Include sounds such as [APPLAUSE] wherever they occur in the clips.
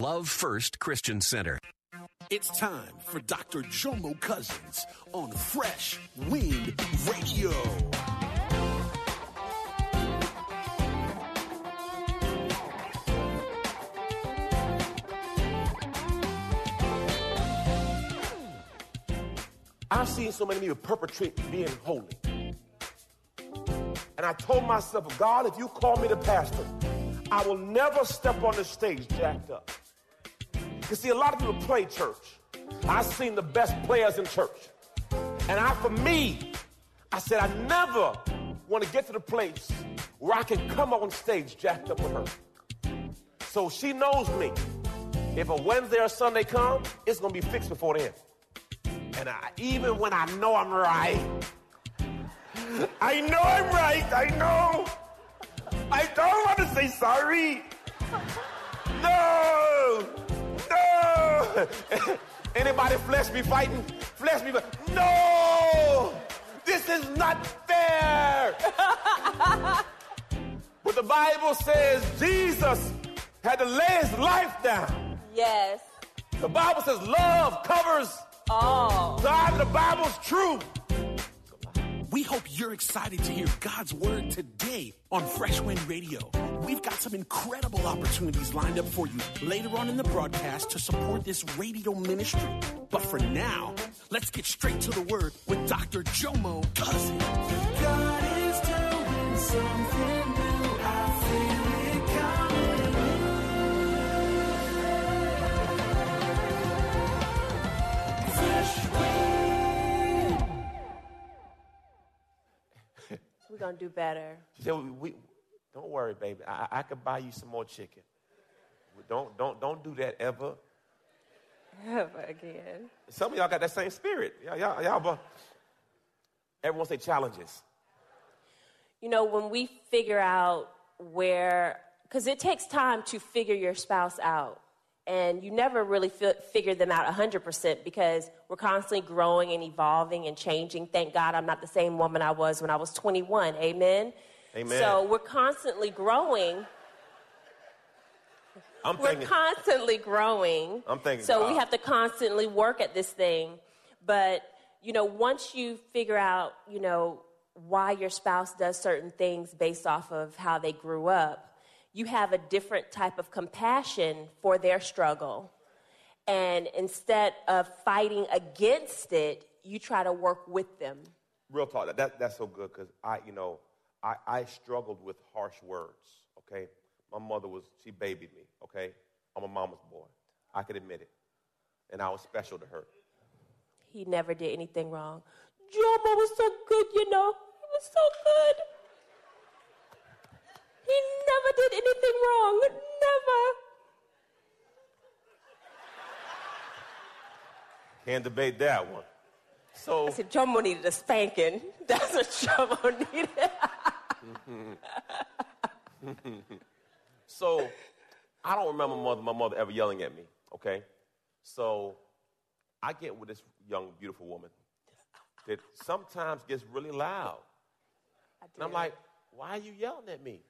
Love First Christian Center. It's time for Dr. Jomo Cousins on Fresh Wind Radio. I've seen so many people perpetrate being holy. And I told myself, God, if you call me the pastor, I will never step on the stage jacked up. You see, a lot of people play church. I've seen the best players in church. And I, for me, I said, I never want to get to the place where I can come on stage jacked up with her. So she knows me. If a Wednesday or Sunday come, it's going to be fixed before then. And I, even when I know I'm right, I know I'm right. I know. I don't want to say sorry. No. No. [LAUGHS] Anybody flesh be fighting? Flesh be fighting? No. This is not fair. [LAUGHS] but the Bible says Jesus had to lay his life down. Yes. The Bible says love covers oh. all. God, the Bible's true. We hope you're excited to hear God's word today on Fresh Wind Radio. We've got some incredible opportunities lined up for you later on in the broadcast to support this radio ministry. But for now, let's get straight to the word with Dr. Jomo Cousin. God is doing something new. I feel it coming. Fresh wind. We're going to do better. She said, we, we, "Don't worry, baby. I, I could buy you some more chicken. Don't don't don't do that ever." Ever again. Some of y'all got that same spirit. Y'all, y'all, y'all but everyone say challenges. You know, when we figure out where, because it takes time to figure your spouse out. And you never really fi- figure them out 100% because we're constantly growing and evolving and changing. Thank God I'm not the same woman I was when I was 21. Amen? Amen. So we're constantly growing. I'm We're thinking. constantly growing. I'm thinking So we have to constantly work at this thing. But, you know, once you figure out, you know, why your spouse does certain things based off of how they grew up, you have a different type of compassion for their struggle. And instead of fighting against it, you try to work with them. Real talk. That that's so good because I, you know, I, I struggled with harsh words. Okay, my mother was she babied me. Okay, I'm a mama's boy. I could admit it, and I was special to her. He never did anything wrong. Jomo was so good, you know. He was so good. He never did anything wrong. Never. Can't debate that one. So I said, Jomo needed a spanking. [LAUGHS] That's what Jomo needed. [LAUGHS] so I don't remember mother, my mother ever yelling at me. Okay, so I get with this young beautiful woman that sometimes gets really loud, and I'm like, why are you yelling at me?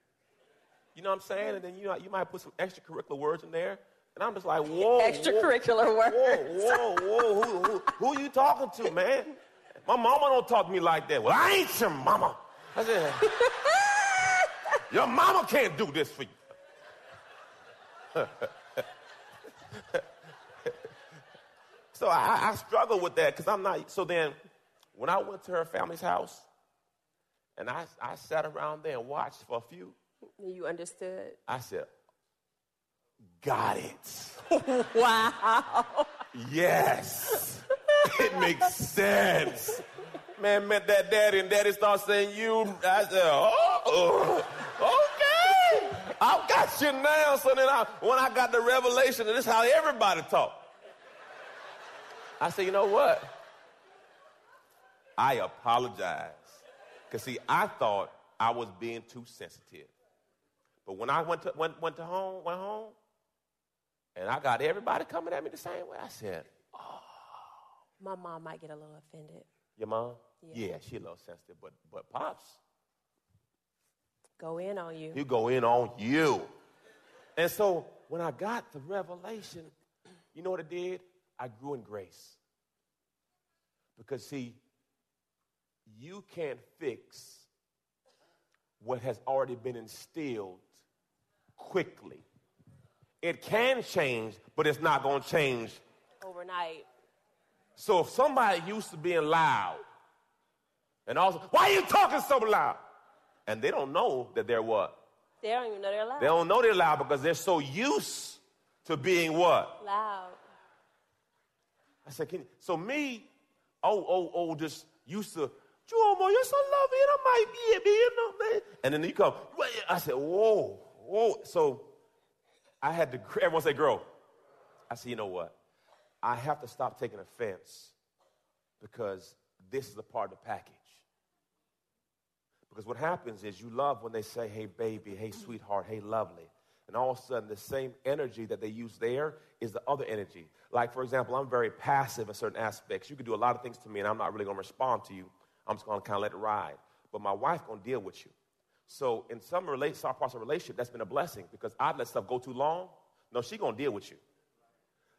You know what I'm saying? And then you know, you might put some extracurricular words in there, and I'm just like, [LAUGHS] whoa, Extracurricular whoa, words. Whoa, whoa, who, who, who you talking to, man? My mama don't talk to me like that. Well, I ain't your mama. I said, [LAUGHS] your mama can't do this for you. [LAUGHS] so I, I struggle with that because I'm not. So then, when I went to her family's house, and I, I sat around there and watched for a few, you understood? I said, "Got it. [LAUGHS] wow. Yes, it makes sense." Man met that daddy, and daddy started saying, "You." I said, "Oh, oh okay, i got you now. So then I, when I got the revelation, and this is how everybody talk. I said, you know what? I apologize. Because see, I thought I was being too sensitive. But when I went to, went, went to home, went home, and I got everybody coming at me the same way, I said, Oh. My mom might get a little offended. your mom? Yeah. Yeah, she a little sensitive, but, but Pops, Go in on you. he go in on you. And so when I got the revelation, you know what it did? I grew in grace. Because see, you can't fix what has already been instilled quickly. It can change, but it's not going to change. Overnight. So if somebody used to being loud, and also, why are you talking so loud? And they don't know that they're what? They don't even know they're loud. They don't know they're loud because they're so used to being what? Loud. I said, Can you? so me, oh, oh, oh, just used to, Jomo, you're so lovely, and I might be it, you know, man. And then you come, I said, whoa, whoa. So I had to, everyone say, girl. I said, you know what? I have to stop taking offense because this is a part of the package. Because what happens is you love when they say, hey, baby, hey, sweetheart, hey, lovely. And all of a sudden, the same energy that they use there is the other energy. Like, for example, I'm very passive in certain aspects. You can do a lot of things to me, and I'm not really going to respond to you. I'm just going to kind of let it ride. But my wife going to deal with you. So in some relate, some parts of relationship, that's been a blessing because I've let stuff go too long. No, she going to deal with you.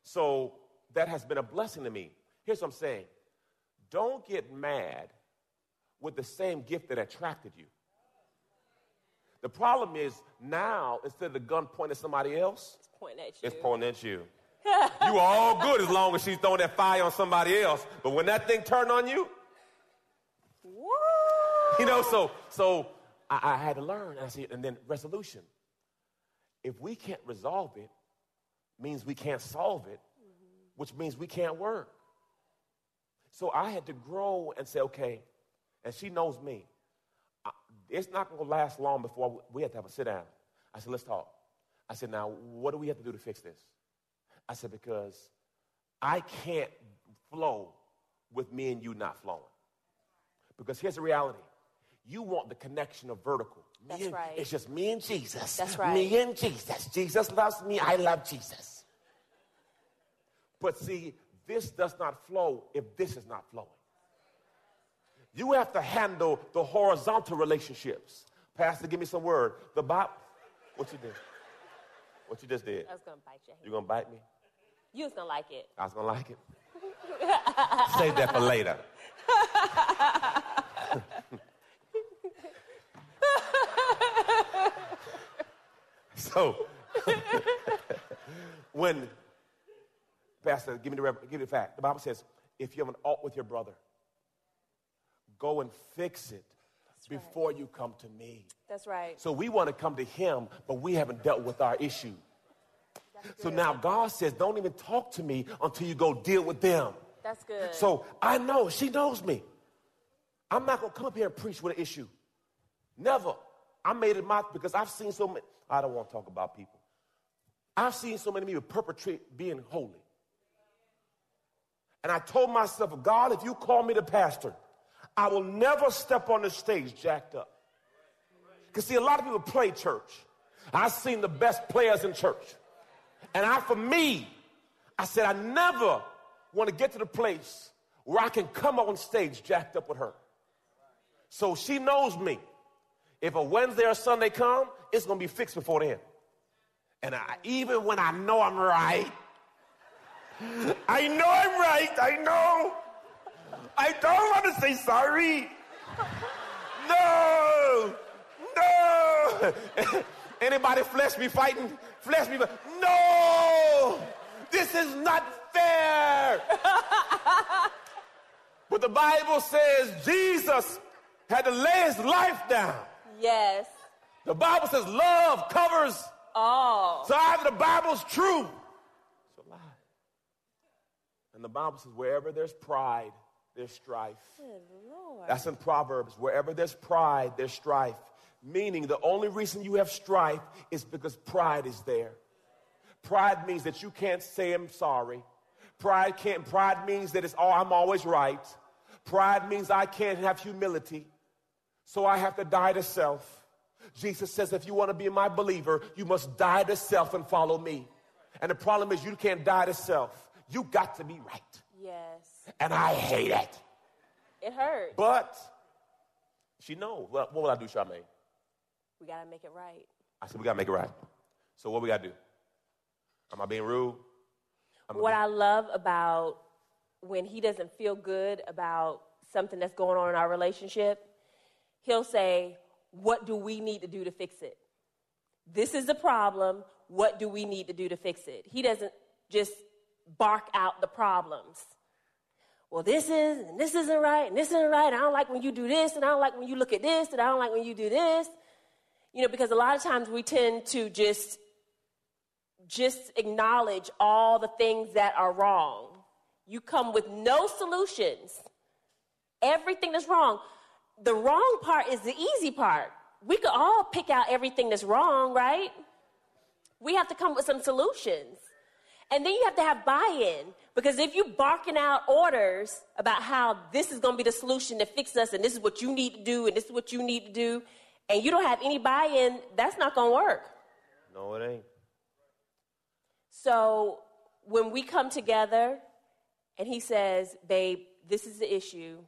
So that has been a blessing to me. Here's what I'm saying. Don't get mad with the same gift that attracted you. The problem is now, instead of the gun pointing at somebody else, It's pointing at you. it's pointing at you. [LAUGHS] you are all good as long as she's throwing that fire on somebody else. But when that thing turned on you, Woo! you know, so so I, I had to learn. And I see, and then resolution. If we can't resolve it, means we can't solve it, mm-hmm. which means we can't work. So I had to grow and say, okay, and she knows me. I, it's not going to last long before we have to have a sit down. I said, let's talk. I said, now, what do we have to do to fix this? I said, because I can't flow with me and you not flowing. Because here's the reality you want the connection of vertical. Me That's and- right. It's just me and Jesus. That's right. Me and Jesus. Jesus loves me. I love Jesus. But see, this does not flow if this is not flowing. You have to handle the horizontal relationships. Pastor, give me some word. The Bible. What you did? What you just did? I was going to bite your You hand. gonna bite me? You was going to like it. I was gonna like it. [LAUGHS] Save that for later. [LAUGHS] so, [LAUGHS] when Pastor, give me the give me the fact. The Bible says, if you have an alt with your brother, go and fix it before you come to me. That's right. So we want to come to him, but we haven't dealt with our issue. So now God says, don't even talk to me until you go deal with them. That's good. So I know she knows me. I'm not gonna come up here and preach with an issue. Never. I made it my because I've seen so many. I don't want to talk about people. I've seen so many people perpetrate being holy. And I told myself, God, if you call me the pastor, I will never step on the stage jacked up. Because see, a lot of people play church. I've seen the best players in church. And I, for me, I said, I never want to get to the place where I can come on stage jacked up with her. So she knows me. If a Wednesday or Sunday come, it's going to be fixed before then. And I, even when I know I'm right, [LAUGHS] I know I'm right. I know. I don't want to say sorry. No. No. [LAUGHS] Anybody flesh be fighting? Flesh be? No. This is not fair. [LAUGHS] but the Bible says Jesus had to lay his life down. yes. The Bible says love covers. Oh. So either the Bible's true, it's a lie. And the Bible says wherever there's pride, there's strife. Lord. That's in Proverbs. Wherever there's pride, there's strife. Meaning, the only reason you have strife is because pride is there. Pride means that you can't say I'm sorry. Pride can't. Pride means that it's oh I'm always right. Pride means I can't have humility, so I have to die to self. Jesus says, if you want to be my believer, you must die to self and follow me. And the problem is, you can't die to self. You got to be right. Yes. And I hate it. It hurts. But she knows. Well, what will I do, Charmaine? we got to make it right. I said, we got to make it right. So what we got to do? Am I being rude? I'm What I love about when he doesn't feel good about something that's going on in our relationship, he'll say, What do we need to do to fix it? This is the problem. What do we need to do to fix it? He doesn't just bark out the problems. Well, this is, and this isn't right, and this isn't right. I don't like when you do this, and I don't like when you look at this, and I don't like when you do this. You know, because a lot of times we tend to just just acknowledge all the things that are wrong. You come with no solutions. Everything that's wrong. The wrong part is the easy part. We could all pick out everything that's wrong, right? We have to come with some solutions. And then you have to have buy in. Because if you're barking out orders about how this is going to be the solution to fix us, and this is what you need to do, and this is what you need to do, and you don't have any buy in, that's not going to work. No, it ain't. So when we come together and he says, Babe, this is the issue,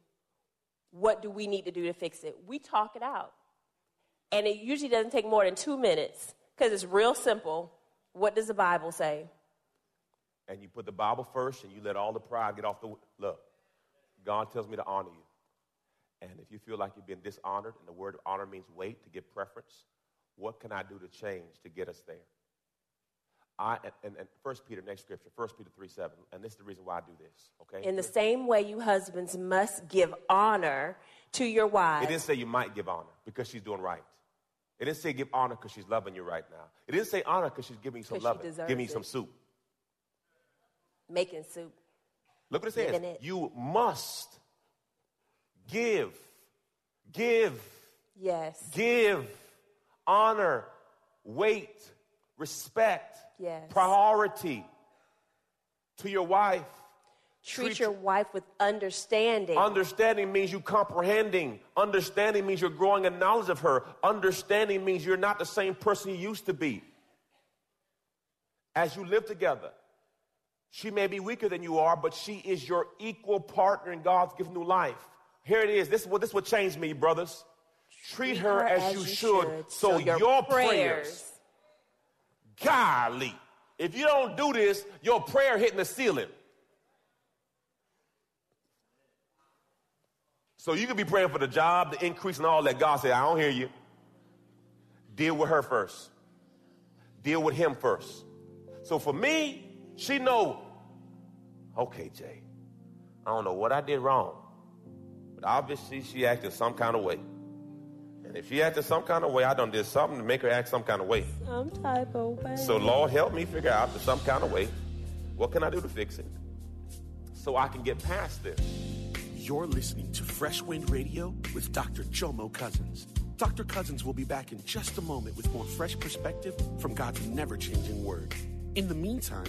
what do we need to do to fix it? We talk it out. And it usually doesn't take more than two minutes because it's real simple. What does the Bible say? And you put the Bible first and you let all the pride get off the. Look, God tells me to honor you. And if you feel like you've been dishonored, and the word honor means wait, to give preference, what can I do to change to get us there? I, and, and, First Peter, next scripture, First Peter 3 7, and this is the reason why I do this, okay? In the same way, you husbands must give honor to your wives. It didn't say you might give honor because she's doing right. It didn't say give honor because she's loving you right now. It didn't say honor because she's giving you some love, giving you it. some soup. Making soup. Look what it says. It. You must give, give, Yes. give honor, weight, respect, Yes. priority to your wife. Treat, treat- your wife with understanding. Understanding means you comprehending. Understanding means you're growing in knowledge of her. Understanding means you're not the same person you used to be. As you live together, she may be weaker than you are, but she is your equal partner in God's given new life. Here it is. This is what this is what changed me, brothers. Treat, her, as, you should, so, your, prayers. Golly, if you don't do this, your prayer hitting the ceiling. So you could be praying for the job, the increase, and all that. God said, I don't hear you. Deal with her first. Deal with him first. So for me, she know, okay, Jay, I don't know what I did wrong, but obviously she acted some kind of way. And if she acted some kind of way, I done did something to make her act some kind of way. Some type of way. So Lord, help me figure out the some kind of way. What can I do to fix it? So I can get past this. You're listening to Fresh Wind Radio with Dr. Jomo Cousins. Dr. Cousins will be back in just a moment with more fresh perspective from God's never changing word. In the meantime,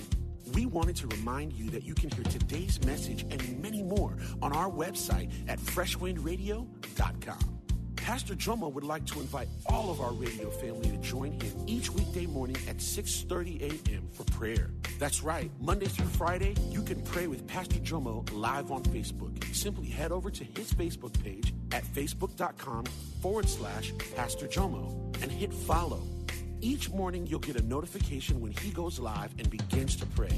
we wanted to remind you that you can hear today's message and many more on our website at freshwindradio.com. Pastor Jomo would like to invite all of our radio family to join him each weekday morning at 6:30 a.m. for prayer. That's right. Monday through Friday, you can pray with Pastor Jomo live on Facebook. Simply head over to his Facebook page at facebook.com forward slash Pastor Jomo and hit follow. Each morning, you'll get a notification when he goes live and begins to pray.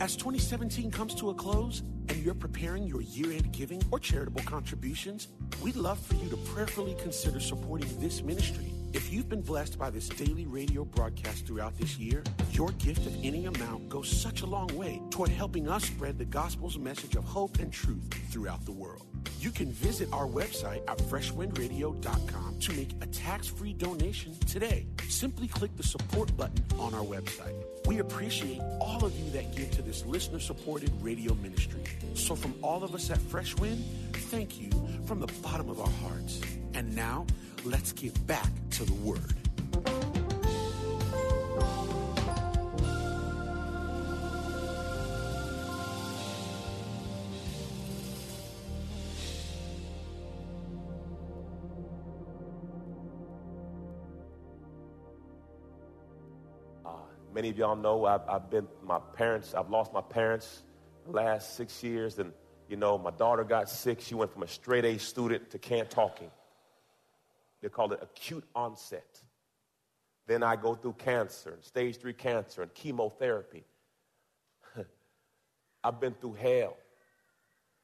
As 2017 comes to a close and you're preparing your year end giving or charitable contributions, we'd love for you to prayerfully consider supporting this ministry. If you've been blessed by this daily radio broadcast throughout this year, your gift of any amount goes such a long way toward helping us spread the gospel's message of hope and truth throughout the world. You can visit our website at freshwindradio.com to make a tax free donation today. Simply click the support button on our website. We appreciate all of you that give to this listener supported radio ministry. So, from all of us at Fresh Wind, thank you from the bottom of our hearts. And now, let's get back to the Word. Many of y'all know I've, I've been my parents. I've lost my parents the last six years, and you know my daughter got sick. She went from a straight A student to can't talking. They call it acute onset. Then I go through cancer and stage three cancer and chemotherapy. [LAUGHS] I've been through hell.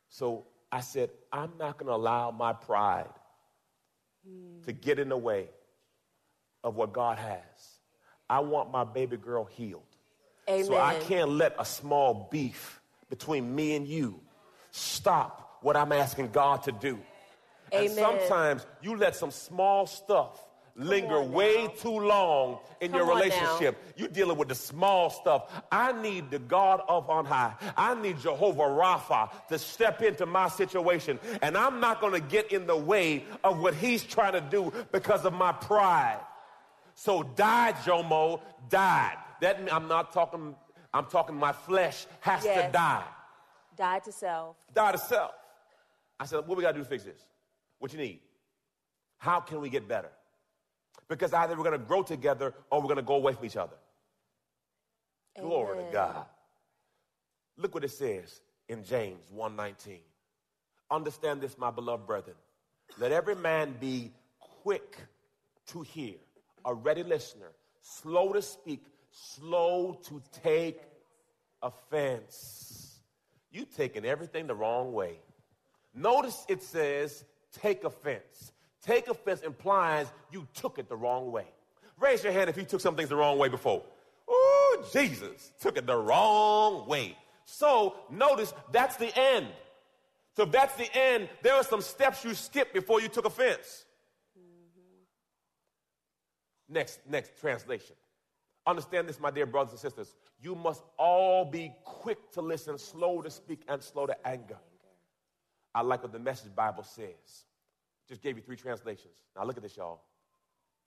So I said, I'm not going to allow my pride to get in the way of what God has. I want my baby girl healed. So I can't let a small beef between me and you stop what I'm asking God to do. And sometimes you let some small stuff linger way too long in Come your relationship. You're dealing with the small stuff. I need the God of on high. I need Jehovah Rapha to step into my situation. And I'm not going to get in the way of what he's trying to do because of my pride. So die, Jomo, died. That I'm not talking, I'm talking my flesh has to die. Die to self. Die to self. I said, what we gotta do to fix this? What you need? How can we get better? Because either we're gonna grow together or we're gonna go away from each other. Glory to God. Look what it says in James 1:19. Understand this, my beloved brethren. Let every man be quick to hear, a ready listener, slow to speak, slow to take offense. You taking everything the wrong way. Notice it says take offense. Take offense implies you took it the wrong way. Raise your hand if you took some things the wrong way before. Oh, Jesus took it the wrong way. So notice that's the end. So if that's the end, there are some steps you skipped before you took offense. Next, next translation. Understand this, my dear brothers and sisters. You must all be quick to listen, slow to speak, and slow to anger. I like what the message Bible says. Just gave you three translations. Now look at this, y'all.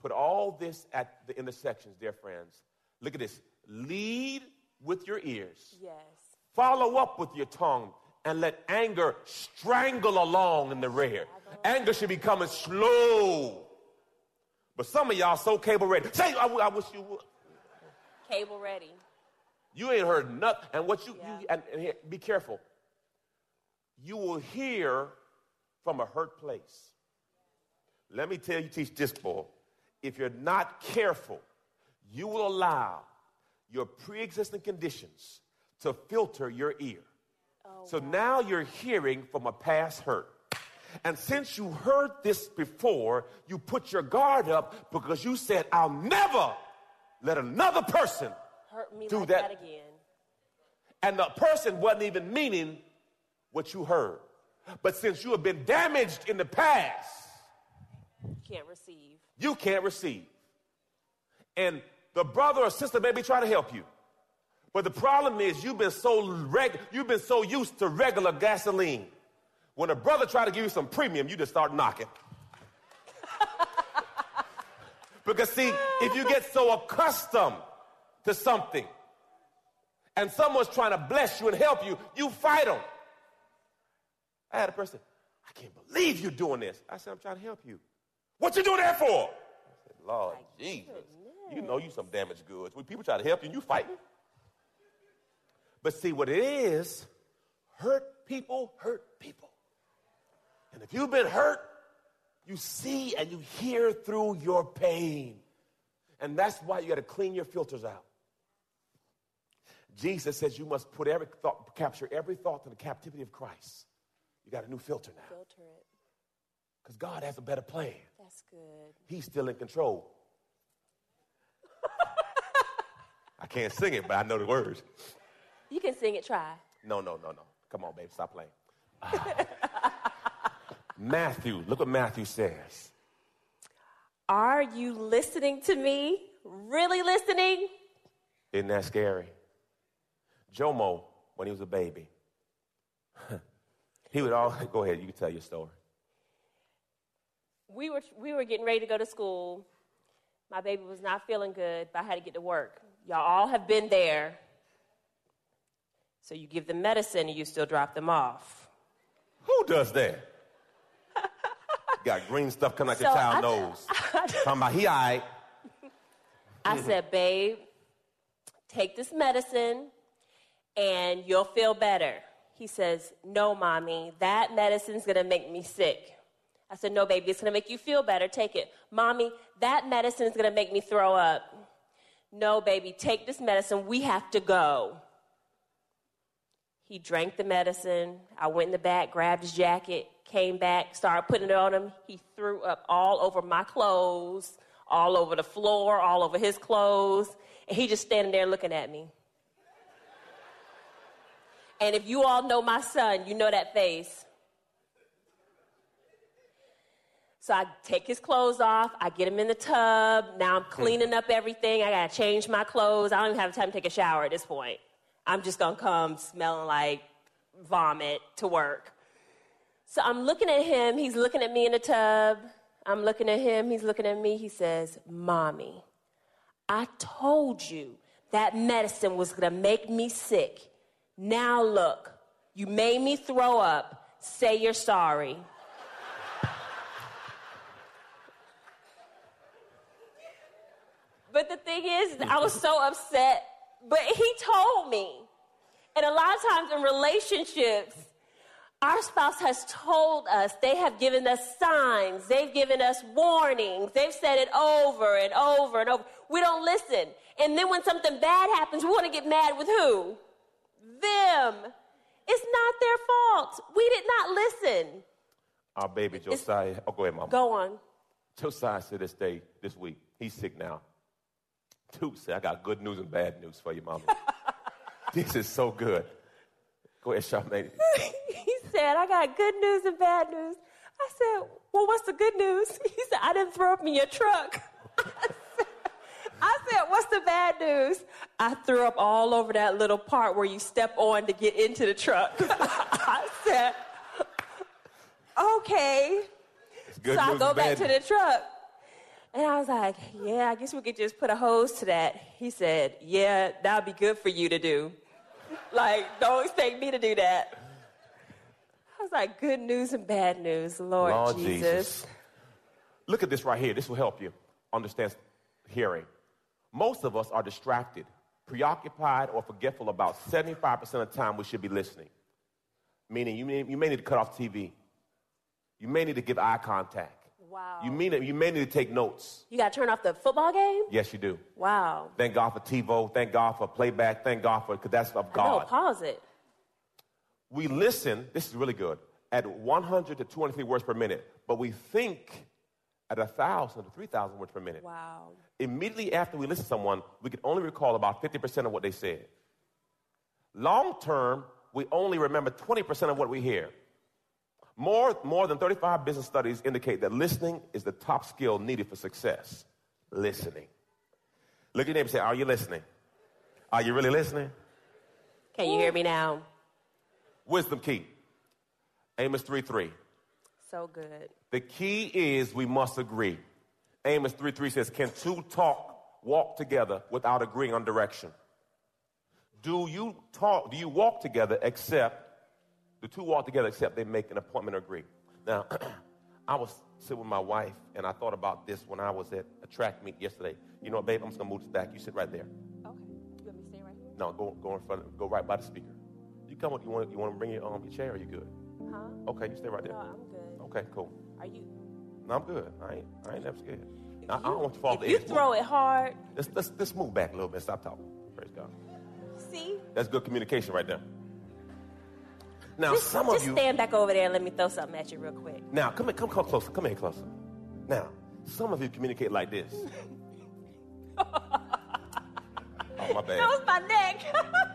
Put all this at the intersections, dear friends. Look at this. Lead with your ears. Yes. Follow up with your tongue and let anger strangle along in the rear. Anger should be coming slow. But some of y'all so cable ready. Say, I, I wish you would. Cable ready. You ain't heard nothing. And what you, Yeah. you and, and here, be careful. You will hear from a hurt place. Let me tell you, teach this boy. If you're not careful, you will allow your pre-existing conditions to filter your ear. Oh, so now you're hearing from a past hurt. And since you heard this before, you put your guard up because you said, I'll never let another person Hurt me Do like that. that again. and the person wasn't even meaning what you heard. But since you have been damaged in the past, you Can't receive. you can't receive. And the brother or sister may be trying to help you. But the problem is you've been so reg- you've been so used to regular gasoline. When a brother try to give you some premium, you just start knocking. because see, if you get so accustomed to something and someone's trying to bless you and help you, you fight them. I had a person, I can't believe you're doing this. I said, I'm trying to help you. What you doing that for? I said, Lord Jesus, you know you some damaged goods. When people try to help you and you fighting. But see what it is, hurt people hurt people. If you've been hurt, you see and you hear through your pain. And that's why you got to clean your filters out. Jesus says you must put every thought, capture every thought to the captivity of Christ. You got a new filter now. Filter it. Because God has a better plan. That's good. He's still in control. [LAUGHS] I can't sing it, but I know the words. You can sing it, try. No, no, no, no. Come on, baby, stop playing. [LAUGHS] Matthew, look what Matthew says. Are you listening to me? Really listening? Isn't that scary? Jomo, when he was a baby, [LAUGHS] he would always [LAUGHS] go ahead. You can tell your story. we were we were getting ready to go to school. My baby was not feeling good, but I had to get to work. Y'all all have been there. So you give them medicine and you still drop them off. Who does that? Got green stuff coming out your So child I- nose. [LAUGHS] Talking about he all right. I said, babe, take this medicine and you'll feel better. He says, no, mommy, that medicine's gonna make me sick. I said, no, baby, it's gonna make you feel better. Take it. Mommy, that medicine is gonna make me throw up. No, baby, take this medicine. We have to go. He drank the medicine. I went in the back, grabbed his jacket, came back, started putting it on him. He threw up all over my clothes, all over the floor, all over his clothes. And he just standing there looking at me. And if you all know my son, you know that face. So I take his clothes off, I get him in the tub. Now I'm hmm. cleaning up everything. I gotta change my clothes. I don't even have time to take a shower at this point. I'm just gonna come smelling like vomit to work. So I'm looking at him, he's looking at me in the tub. I'm looking at him, he's looking at me. He says, Mommy, I told you that medicine was gonna make me sick. Now look, you made me throw up. Say you're sorry. But the thing is, I was so upset. But he told me. And a lot of times in relationships, our spouse has told us, they have given us signs, they've given us warnings, they've said it over and over and over. We don't listen. And then when something bad happens, we want to get mad with who? Them. It's not their fault. We did not listen. Our baby Josiah. Oh, go ahead, mama. Go on. Josiah said this day, this week, he's sick now. Dude said, I got good news and bad news for you, mama. [LAUGHS] this is so good. Go ahead, Charmaine. [LAUGHS] said, I got good news and bad news. I said, Well, what's the good news? [LAUGHS] He said, I didn't throw up in your truck. [LAUGHS] I said, What's the bad news? I threw up all over that little part where you step on to get into the truck. [LAUGHS] I said, Okay. Good so I go back to the truck. And I was like, Yeah, I guess we could just put a hose to that. He said, Yeah, that would be good for you to do. like, don't expect me to do that. Was like, Good news and bad news, Lord, Lord Jesus. Jesus. Look at this right here. This will help you understand hearing. Most of us are distracted, preoccupied, or forgetful about 75% of the time we should be listening. Meaning, you may, you may need to cut off TV. You may need to give eye contact. Wow. You, mean, you may need to take notes. You got to turn off the football game? Yes, you do. Wow. Thank God for TiVo. Thank God for playback. Thank God for, because that's of God. No, pause it. We listen, this is really good, at 100 to 203 words per minute, but we think at 1,000 to 3,000 words per minute. Wow. Immediately after we listen to someone, we can only recall about 50% of what they said. Long term, we only remember 20% of what we hear. More, more than 35 business studies indicate that listening is the top skill needed for success. Listening. Look at your neighbor and say, Are you listening? Are you really listening? Can you hear me now? Wisdom key. Amos 3 3. So good. The key is we must agree. Amos 3 3 says, Can two talk, walk together without agreeing on direction? Do you talk, do you walk together except, the two walk together except they make an appointment or agree? Now, [CLEARS THROAT] I was sitting with my wife and I thought about this when I was at a track meet yesterday. You know what, babe? I'm just gonna move this back. You sit right there. Okay. You want me to stay right here? No, go, go in front, of, go right by the speaker. You come, you want, you want to bring your, um, your chair? Or you good? Huh? Okay, you stay right there. No, I'm good. Okay, cool. Are you? No, I'm good. I ain't, I ain't never scared. I, I don't want you to fall off If the you edge. throw it hard, Let's, let's, let's move back a little bit. Stop talking. Praise God. see? That's good communication right there. Now, Just, some just of you. stand back over there and let me throw something at you real quick. Now, come here, come, come closer. Come here closer. Now, some of you communicate like this. [LAUGHS] oh, my bad. That was my neck. [LAUGHS]